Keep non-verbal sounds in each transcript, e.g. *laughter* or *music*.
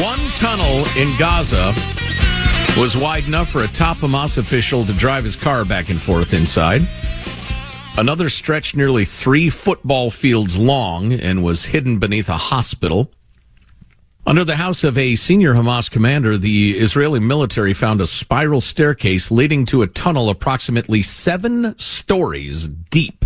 One tunnel in Gaza was wide enough for a top Hamas official to drive his car back and forth inside. Another stretched nearly three football fields long and was hidden beneath a hospital. Under the house of a senior Hamas commander, the Israeli military found a spiral staircase leading to a tunnel approximately seven stories deep.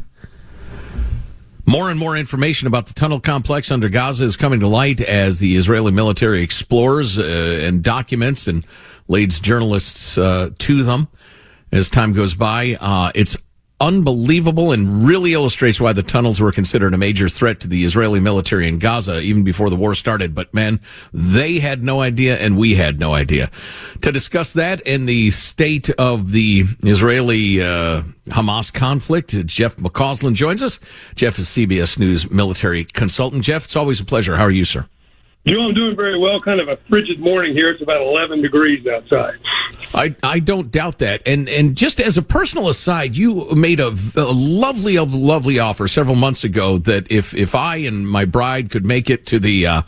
More and more information about the tunnel complex under Gaza is coming to light as the Israeli military explores uh, and documents and leads journalists uh, to them as time goes by. Uh, it's unbelievable and really illustrates why the tunnels were considered a major threat to the Israeli military in Gaza even before the war started. But man, they had no idea and we had no idea. To discuss that and the state of the Israeli uh, Hamas conflict, Jeff McCausland joins us. Jeff is CBS News military consultant. Jeff, it's always a pleasure. How are you, sir? Joe, I'm doing very well. Kind of a frigid morning here. It's about 11 degrees outside. I, I don't doubt that. And and just as a personal aside, you made a, a lovely, lovely offer several months ago that if if I and my bride could make it to the uh,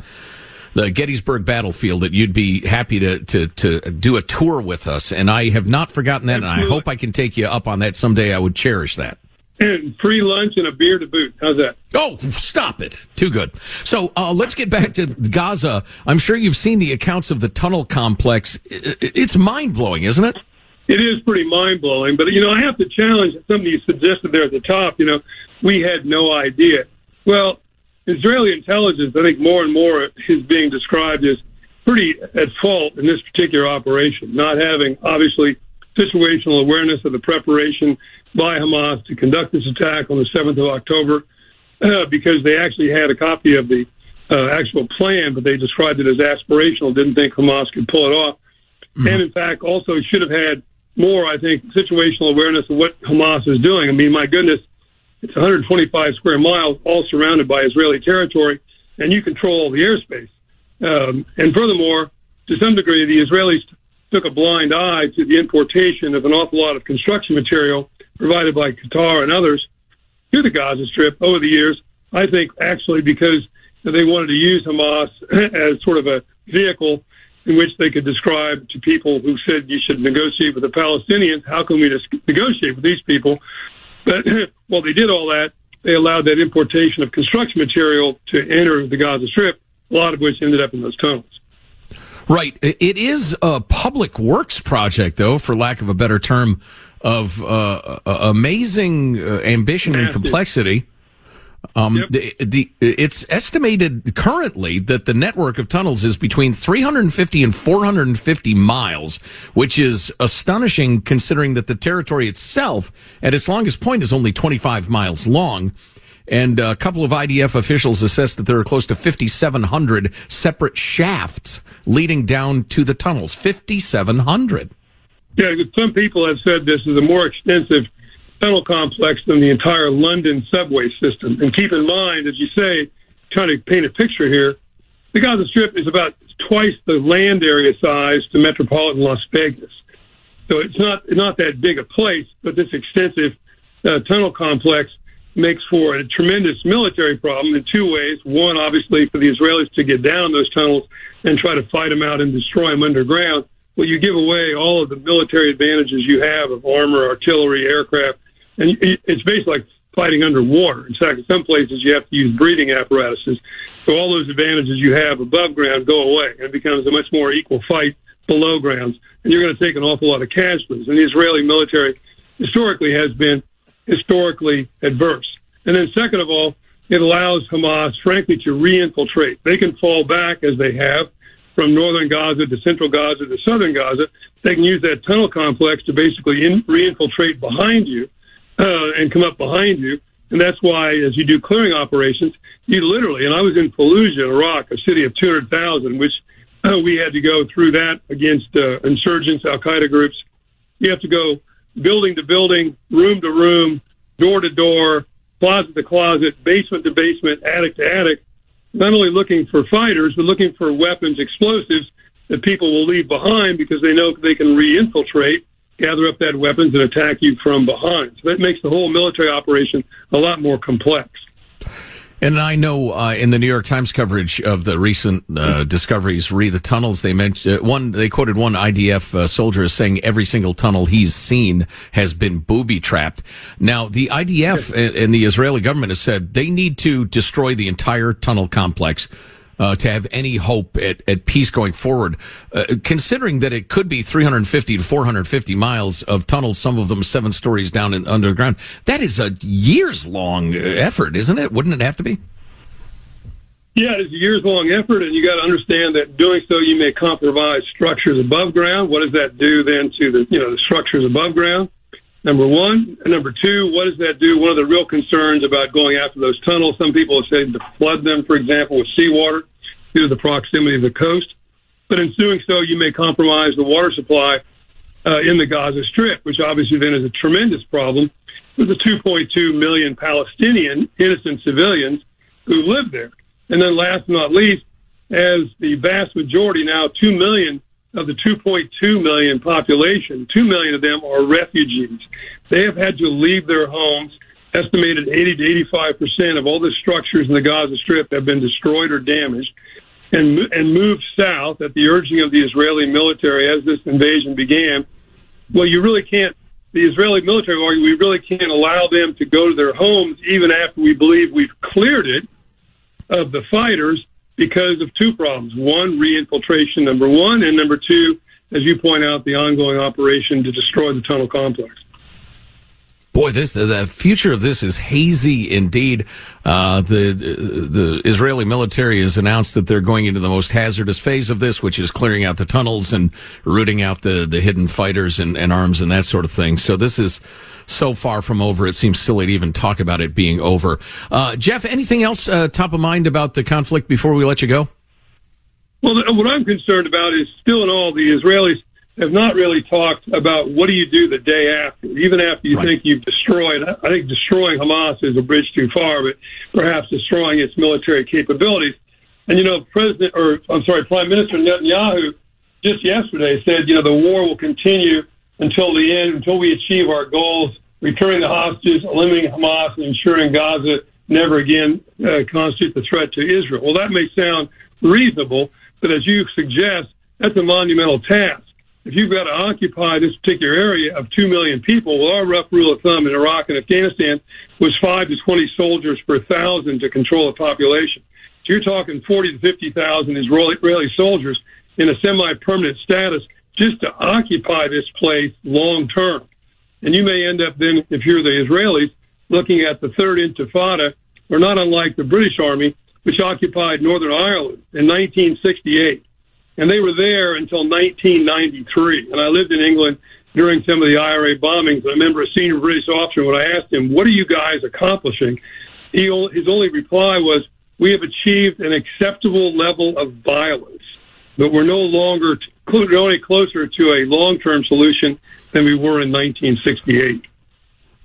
the Gettysburg battlefield, that you'd be happy to, to to do a tour with us. And I have not forgotten that, and I hope I can take you up on that someday. I would cherish that *clears throat* and free lunch and a beer to boot. How's that? Oh, stop it. Too good. So uh, let's get back to Gaza. I'm sure you've seen the accounts of the tunnel complex. It's mind blowing, isn't it? It is pretty mind blowing. But, you know, I have to challenge something you suggested there at the top. You know, we had no idea. Well, Israeli intelligence, I think more and more is being described as pretty at fault in this particular operation, not having, obviously, situational awareness of the preparation by Hamas to conduct this attack on the 7th of October uh, because they actually had a copy of the uh, actual plan, but they described it as aspirational, didn't think Hamas could pull it off. Mm-hmm. And in fact, also should have had more, I think, situational awareness of what Hamas is doing. I mean, my goodness, it's 125 square miles, all surrounded by Israeli territory, and you control the airspace. Um, and furthermore, to some degree, the Israelis took a blind eye to the importation of an awful lot of construction material provided by Qatar and others to the Gaza Strip over the years. I think actually because they wanted to use Hamas *clears throat* as sort of a vehicle in which they could describe to people who said you should negotiate with the Palestinians, how can we negotiate with these people? But *clears throat* while they did all that, they allowed that importation of construction material to enter the Gaza Strip, a lot of which ended up in those tunnels. Right. It is a public works project, though, for lack of a better term, of uh, amazing uh, ambition and complexity. Um, yep. the, the, it's estimated currently that the network of tunnels is between 350 and 450 miles, which is astonishing considering that the territory itself at its longest point is only 25 miles long. And a couple of IDF officials assess that there are close to 5,700 separate shafts leading down to the tunnels. 5,700. Yeah, some people have said this is a more extensive tunnel complex than the entire London subway system. And keep in mind, as you say, trying to paint a picture here, the Gaza Strip is about twice the land area size to metropolitan Las Vegas. So it's not not that big a place, but this extensive uh, tunnel complex makes for a tremendous military problem in two ways. One, obviously, for the Israelis to get down those tunnels and try to fight them out and destroy them underground. Well, you give away all of the military advantages you have of armor, artillery, aircraft, and it's basically like fighting underwater. In fact, in some places you have to use breathing apparatuses. So all those advantages you have above ground go away, and it becomes a much more equal fight below grounds. And you're going to take an awful lot of casualties. And the Israeli military historically has been historically adverse. And then second of all, it allows Hamas, frankly, to reinfiltrate. They can fall back as they have from northern Gaza to central Gaza to southern Gaza. They can use that tunnel complex to basically in, reinfiltrate behind you uh, and come up behind you. And that's why, as you do clearing operations, you literally, and I was in Fallujah, Iraq, a city of 200,000, which uh, we had to go through that against uh, insurgents, Al Qaeda groups. You have to go building to building, room to room, door to door, closet to closet, basement to basement, attic to attic, not only looking for fighters, but looking for weapons, explosives that people will leave behind because they know they can re-infiltrate, gather up that weapons, and attack you from behind. So that makes the whole military operation a lot more complex. And I know uh, in the New York Times coverage of the recent uh, discoveries, re the tunnels, they mentioned uh, one. They quoted one IDF uh, soldier as saying every single tunnel he's seen has been booby trapped. Now, the IDF and the Israeli government has said they need to destroy the entire tunnel complex uh, to have any hope at, at peace going forward, uh, considering that it could be 350 to 450 miles of tunnels, some of them seven stories down in underground. That is a years long effort, isn't it? Wouldn't it have to be? Yeah, it's a years long effort, and you got to understand that doing so, you may compromise structures above ground. What does that do then to the you know the structures above ground? Number one, and number two, what does that do? One of the real concerns about going after those tunnels, some people have said to flood them, for example, with seawater due to the proximity of the coast. But in doing so, you may compromise the water supply uh, in the Gaza Strip, which obviously then is a tremendous problem for the 2.2 million Palestinian innocent civilians who live there. And then last but not least, as the vast majority now, 2 million of the 2.2 million population, 2 million of them are refugees. They have had to leave their homes. Estimated 80 to 85 percent of all the structures in the Gaza Strip have been destroyed or damaged and, and moved south at the urging of the Israeli military as this invasion began. Well, you really can't, the Israeli military argue we really can't allow them to go to their homes even after we believe we've cleared it of the fighters because of two problems. One, reinfiltration, number one, and number two, as you point out, the ongoing operation to destroy the tunnel complex. Boy, this the future of this is hazy indeed. Uh, the the Israeli military has announced that they're going into the most hazardous phase of this, which is clearing out the tunnels and rooting out the the hidden fighters and, and arms and that sort of thing. So this is so far from over. It seems silly to even talk about it being over. Uh, Jeff, anything else uh, top of mind about the conflict before we let you go? Well, what I'm concerned about is still in all the Israelis have not really talked about what do you do the day after, even after you right. think you've destroyed. I think destroying Hamas is a bridge too far, but perhaps destroying its military capabilities. And you know, President, or I'm sorry, Prime Minister Netanyahu just yesterday said, you know, the war will continue until the end, until we achieve our goals, returning the hostages, eliminating Hamas, and ensuring Gaza never again uh, constitutes a threat to Israel. Well, that may sound reasonable, but as you suggest, that's a monumental task if you've got to occupy this particular area of 2 million people, well, our rough rule of thumb in Iraq and Afghanistan was 5 to 20 soldiers per thousand to control a population. So you're talking 40 to 50,000 Israeli soldiers in a semi-permanent status just to occupy this place long term. And you may end up then, if you're the Israelis, looking at the third intifada, or not unlike the British Army, which occupied Northern Ireland in 1968 and they were there until 1993. And I lived in England during some of the IRA bombings. I remember a senior British officer when I asked him, "What are you guys accomplishing?" He, his only reply was, "We have achieved an acceptable level of violence, but we're no longer only closer to a long-term solution than we were in 1968."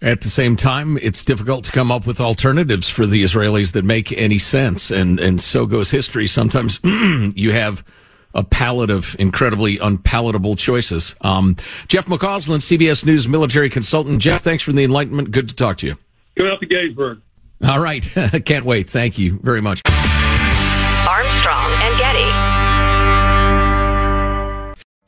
At the same time, it's difficult to come up with alternatives for the Israelis that make any sense, and and so goes history. Sometimes *clears throat* you have a palette of incredibly unpalatable choices. Um, Jeff McCausland, CBS News military consultant. Jeff, thanks for the enlightenment. Good to talk to you. Coming out to Gettysburg. All right. *laughs* Can't wait. Thank you very much. Armstrong